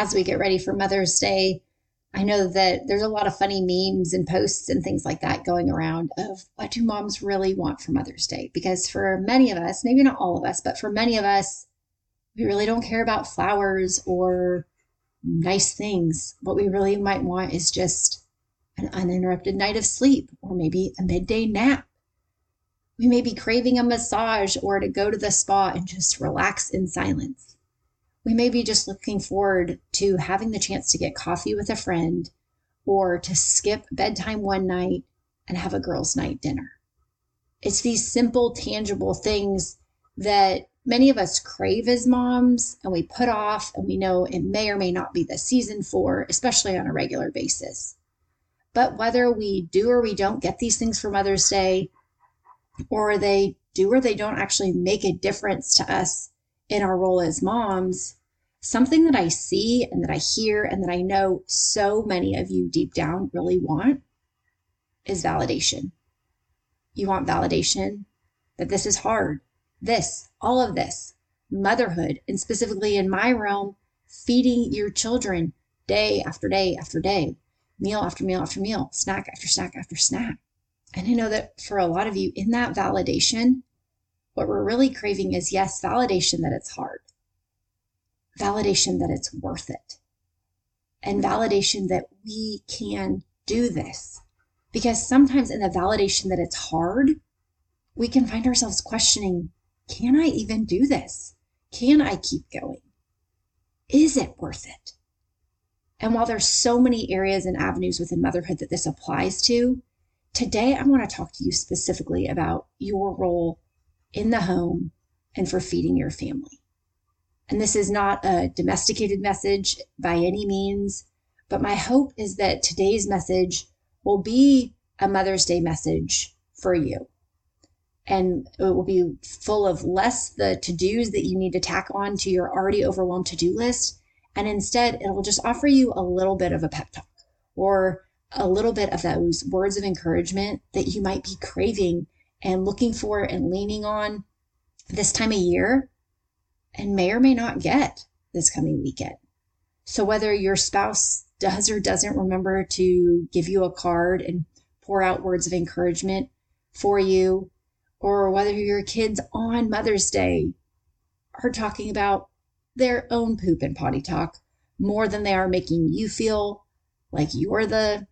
as we get ready for Mother's Day, I know that there's a lot of funny memes and posts and things like that going around of what do moms really want for Mother's Day? Because for many of us, maybe not all of us, but for many of us, we really don't care about flowers or nice things. What we really might want is just an uninterrupted night of sleep or maybe a midday nap. We may be craving a massage or to go to the spa and just relax in silence. We may be just looking forward to having the chance to get coffee with a friend or to skip bedtime one night and have a girls' night dinner. It's these simple, tangible things that many of us crave as moms and we put off and we know it may or may not be the season for, especially on a regular basis. But whether we do or we don't get these things for Mother's Day, or they do or they don't actually make a difference to us in our role as moms, something that I see and that I hear and that I know so many of you deep down really want is validation. You want validation that this is hard. This, all of this, motherhood, and specifically in my realm, feeding your children day after day after day, meal after meal after meal, snack after snack after snack. And I know that for a lot of you, in that validation, what we're really craving is yes, validation that it's hard, validation that it's worth it, and mm-hmm. validation that we can do this. Because sometimes in the validation that it's hard, we can find ourselves questioning can I even do this? Can I keep going? Is it worth it? And while there's so many areas and avenues within motherhood that this applies to, today I want to talk to you specifically about your role in the home and for feeding your family. And this is not a domesticated message by any means, but my hope is that today's message will be a Mother's Day message for you and it will be full of less the to dos that you need to tack on to your already overwhelmed to do list. And instead, it will just offer you a little bit of a pep talk or a little bit of those words of encouragement that you might be craving and looking for and leaning on this time of year and may or may not get this coming weekend. So, whether your spouse does or doesn't remember to give you a card and pour out words of encouragement for you, or whether your kids on Mother's Day are talking about their own poop and potty talk more than they are making you feel like you're the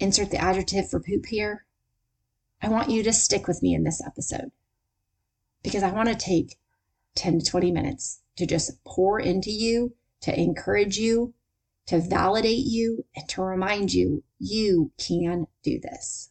insert the adjective for poop here. I want you to stick with me in this episode because I want to take 10 to 20 minutes to just pour into you, to encourage you, to validate you, and to remind you you can do this.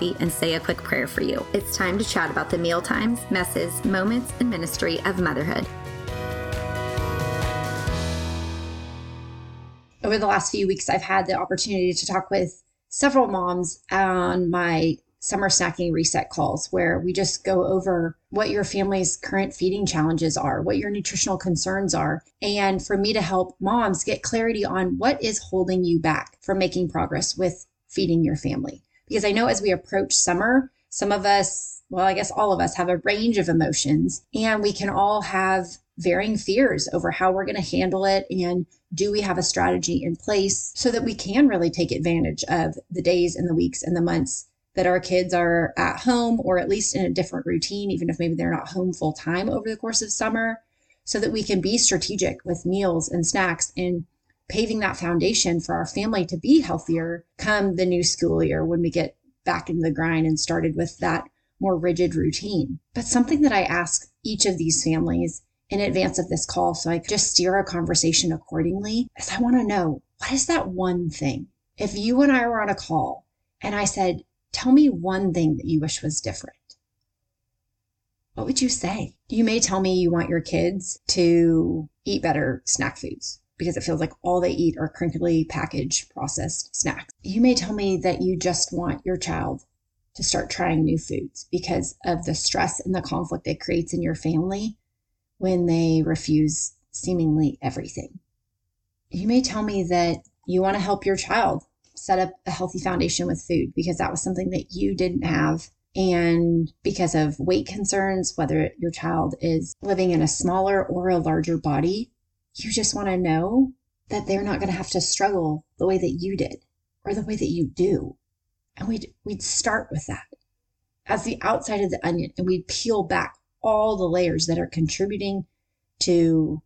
coffee and say a quick prayer for you. It's time to chat about the meal times, messes, moments, and ministry of motherhood. Over the last few weeks, I've had the opportunity to talk with several moms on my summer snacking reset calls where we just go over what your family's current feeding challenges are, what your nutritional concerns are, and for me to help moms get clarity on what is holding you back from making progress with feeding your family because I know as we approach summer, some of us, well, I guess all of us have a range of emotions and we can all have varying fears over how we're going to handle it and do we have a strategy in place so that we can really take advantage of the days and the weeks and the months that our kids are at home or at least in a different routine, even if maybe they're not home full time over the course of summer, so that we can be strategic with meals and snacks and paving that foundation for our family to be healthier come the new school year when we get back into the grind and started with that more rigid routine. But something that I ask each of these families in advance of this call, so I just steer a conversation accordingly, is I want to know what is that one thing? If you and I were on a call and I said, Tell me one thing that you wish was different. what would you say? You may tell me you want your kids to eat better snack foods because it feels like all they eat are crinkly packaged processed snacks. You may tell me that you just want your child to start trying new foods because of the stress and the conflict it creates in your family when they refuse seemingly everything. You may tell me that you want to help your child set up a healthy foundation with food because that was something that you didn't have. And because of weight concerns, whether your child is living in a smaller or a larger body, you just want to know that they're not going to have to struggle the way that you did or the way that you do. And we'd, we'd start with that as the outside of the onion and we'd peel back all the layers that are contributing to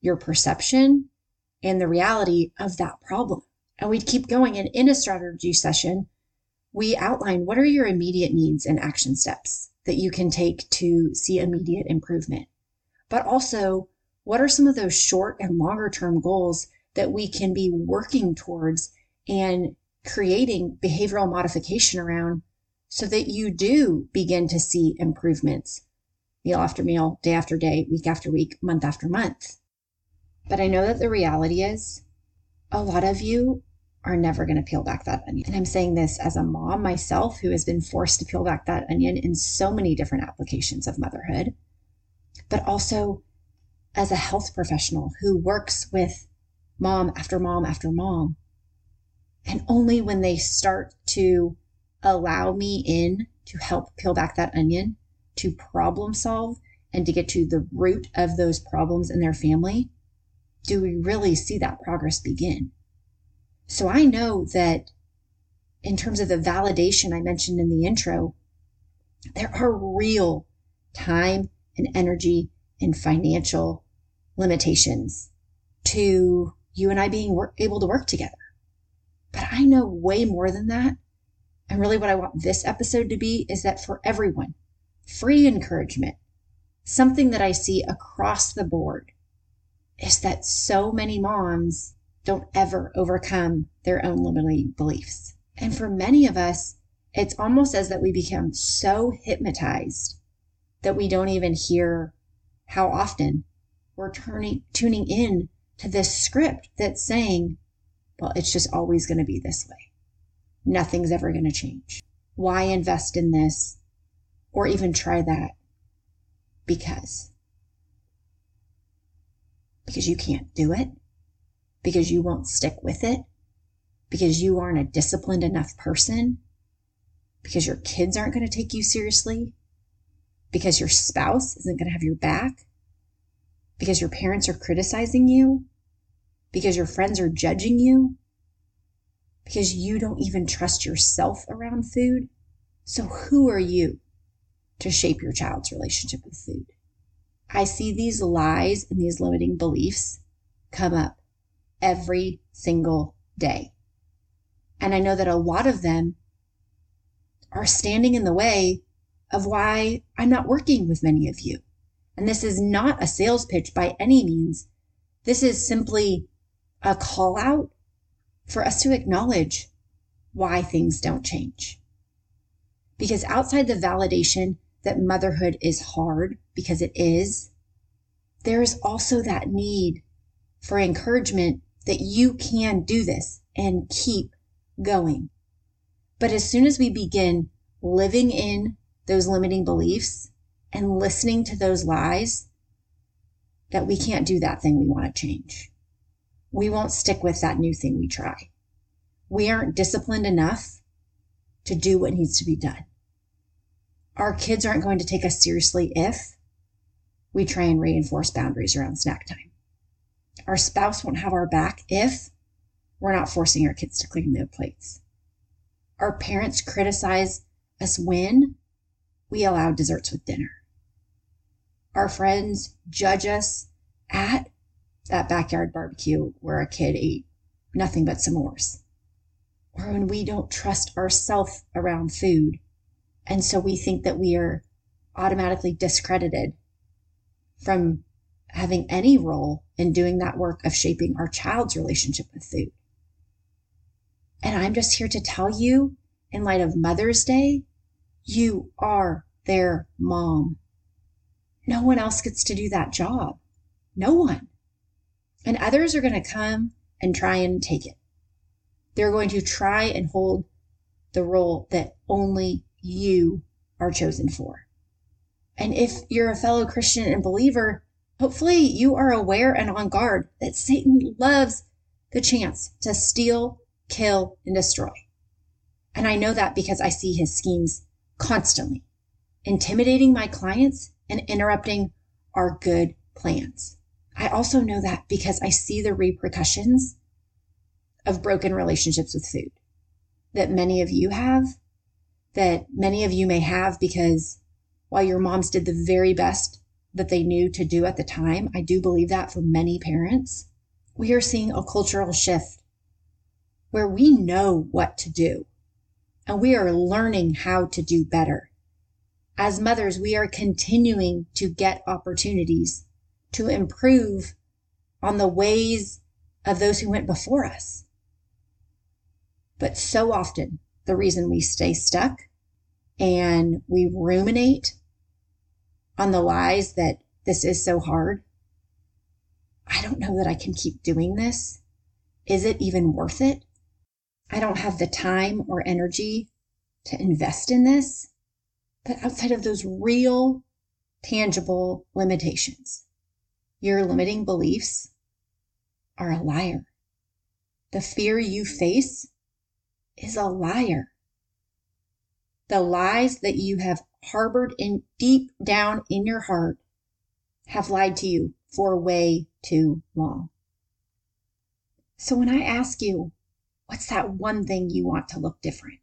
your perception and the reality of that problem. And we'd keep going. And in a strategy session, we outline what are your immediate needs and action steps that you can take to see immediate improvement. But also, what are some of those short and longer term goals that we can be working towards and creating behavioral modification around so that you do begin to see improvements meal after meal, day after day, week after week, month after month. But I know that the reality is a lot of you are never going to peel back that onion. And I'm saying this as a mom myself who has been forced to peel back that onion in so many different applications of motherhood, but also as a health professional who works with mom after mom after mom. And only when they start to allow me in to help peel back that onion, to problem solve, and to get to the root of those problems in their family, do we really see that progress begin. So I know that in terms of the validation I mentioned in the intro, there are real time and energy and financial limitations to you and I being work, able to work together. But I know way more than that. And really, what I want this episode to be is that for everyone, free encouragement, something that I see across the board is that so many moms don't ever overcome their own limiting beliefs. And for many of us, it's almost as that we become so hypnotized that we don't even hear how often we're turning tuning in to this script that's saying, well, it's just always going to be this way. Nothing's ever going to change. Why invest in this or even try that? Because. Because you can't do it. Because you won't stick with it. Because you aren't a disciplined enough person. Because your kids aren't going to take you seriously. Because your spouse isn't going to have your back because your parents are criticizing you, because your friends are judging you, because you don't even trust yourself around food. So, who are you to shape your child's relationship with food? I see these lies and these limiting beliefs come up every single day. And I know that a lot of them are standing in the way of why I'm not working with many of you. And this is not a sales pitch by any means. This is simply a call out for us to acknowledge why things don't change. Because outside the validation that motherhood is hard, because it is, there is also that need for encouragement that you can do this and keep going. But as soon as we begin living in those limiting beliefs, and listening to those lies that we can't do that thing we want to change. We won't stick with that new thing we try. We aren't disciplined enough to do what needs to be done. Our kids aren't going to take us seriously if we try and reinforce boundaries around snack time. Our spouse won't have our back if we're not forcing our kids to clean their plates. Our parents criticize us when we allow desserts with dinner our friends judge us at that backyard barbecue where a kid ate nothing but s'mores. Or when we don't trust ourselves around food. And so we think that we are automatically discredited from having any role in doing that work of shaping our child's relationship with food. And I'm just here to tell you, in light of Mother's Day, you are their mom. No one else gets to do that job. No one. And others are going to come and try and take it. They're going to try and hold the role that only you are chosen for. And if you're a fellow Christian and believer, hopefully you are aware and on guard that Satan loves the chance to steal, kill, and destroy. And I know that because I see his schemes constantly, intimidating my clients and interrupting our good plans. I also know that because I see the repercussions of broken relationships with food that many of you have, that many of you may have because while your moms did the very best that they knew to do at the time, I do believe that for many parents, we are seeing a cultural shift where we know what to do and we are learning how to do better. As mothers, we are continuing to get opportunities to improve on the ways of those who went before us. But so often, the reason we stay stuck and we ruminate on the lies that this is so hard. I don't know that I can keep doing this. Is it even worth it? I don't have the time or energy to invest in this. But outside of those real, tangible limitations, your limiting beliefs are a liar. The fear you face is a liar. The lies that you have harbored in deep down in your heart have lied to you for way too long. So when I ask you, what's that one thing you want to look different?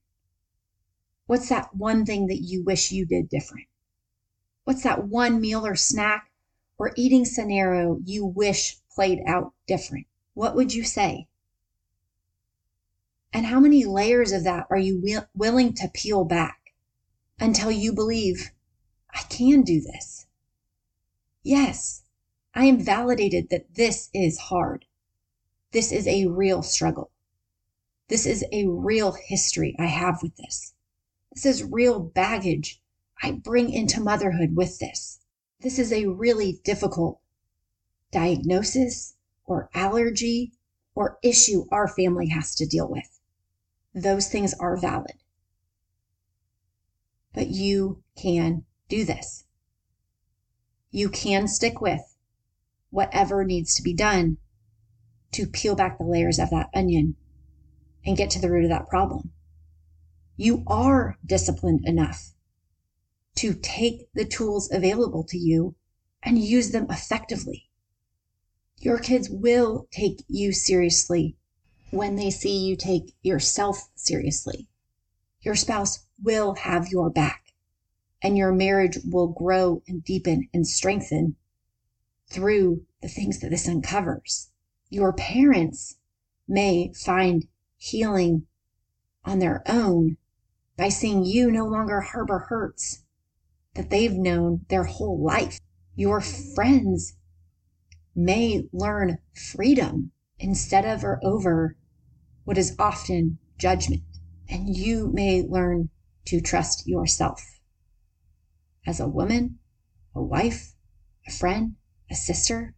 What's that one thing that you wish you did different? What's that one meal or snack or eating scenario you wish played out different? What would you say? And how many layers of that are you wi- willing to peel back until you believe, I can do this? Yes, I am validated that this is hard. This is a real struggle. This is a real history I have with this. This is real baggage I bring into motherhood with this. This is a really difficult diagnosis or allergy or issue our family has to deal with. Those things are valid. But you can do this. You can stick with whatever needs to be done to peel back the layers of that onion and get to the root of that problem you are disciplined enough to take the tools available to you and use them effectively. Your kids will take you seriously when they see you take yourself seriously. Your spouse will have your back, and your marriage will grow and deepen and strengthen through the things that this uncovers. Your parents may find healing on their own by seeing you no longer harbor hurts that they've known their whole life. Your friends may learn freedom instead of or over what is often judgment. And you may learn to trust yourself as a woman, a wife, a friend, a sister,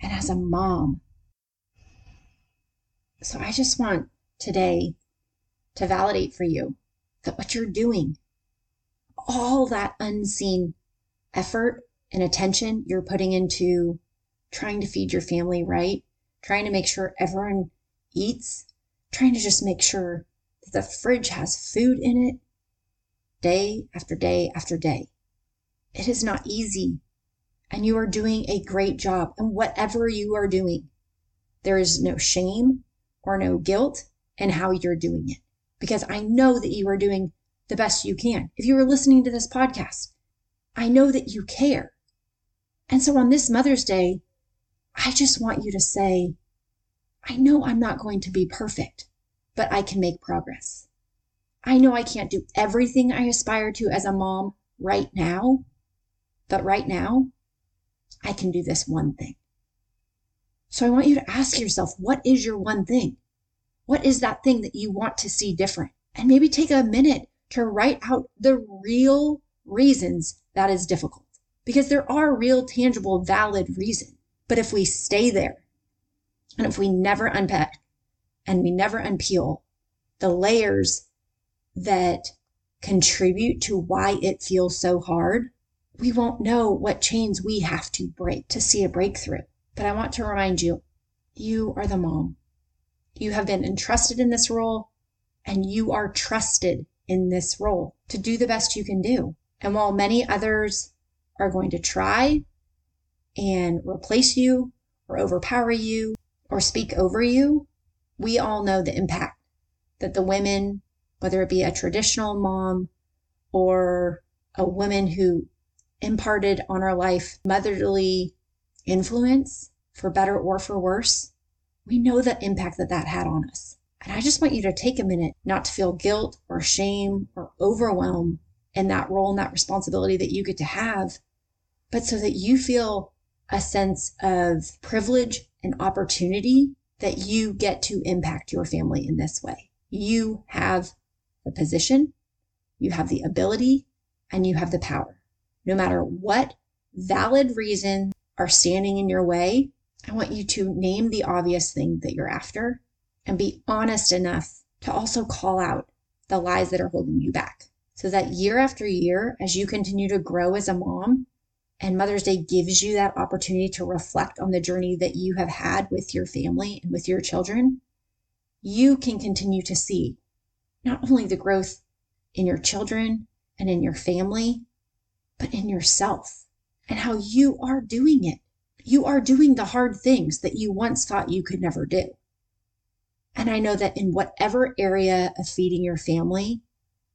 and as a mom. So I just want today to validate for you that what you're doing, all that unseen effort and attention you're putting into trying to feed your family right, trying to make sure everyone eats, trying to just make sure that the fridge has food in it day after day after day. It is not easy, and you are doing a great job. And whatever you are doing, there is no shame or no guilt in how you're doing it because I know that you are doing the best you can. If you are listening to this podcast, I know that you care. And so on this Mother's Day, I just want you to say, I know I'm not going to be perfect, but I can make progress. I know I can't do everything I aspire to as a mom right now, but right now, I can do this one thing. So I want you to ask yourself, what is your one thing? What is that thing that you want to see different? And maybe take a minute to write out the real reasons that is difficult. because there are real, tangible, valid reasons. But if we stay there and if we never unpack and we never unpeel the layers that contribute to why it feels so hard, we won't know what chains we have to break to see a breakthrough. But I want to remind you, you are the mom. You have been entrusted in this role and you are trusted in this role to do the best you can do. And while many others are going to try and replace you or overpower you or speak over you, we all know the impact that the women, whether it be a traditional mom or a woman who imparted on our life motherly influence, for better or for worse, we know the impact that that had on us. And I just want you to take a minute not to feel guilt or shame or overwhelm in that role and that responsibility that you get to have, but so that you feel a sense of privilege and opportunity that you get to impact your family in this way. You have the position, you have the ability, and you have the power. No matter what valid reason are standing in your way, I want you to name the obvious thing that you're after and be honest enough to also call out the lies that are holding you back. So that year after year, as you continue to grow as a mom, and Mother's Day gives you that opportunity to reflect on the journey that you have had with your family and with your children, you can continue to see not only the growth in your children and in your family, but in yourself and how you are doing it. You are doing the hard things that you once thought you could never do. And I know that in whatever area of feeding your family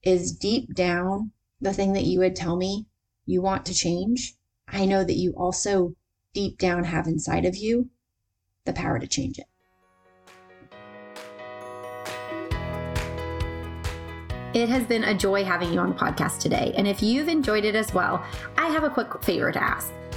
is deep down the thing that you would tell me you want to change, I know that you also deep down have inside of you the power to change it. It has been a joy having you on the podcast today. And if you've enjoyed it as well, I have a quick favor to ask.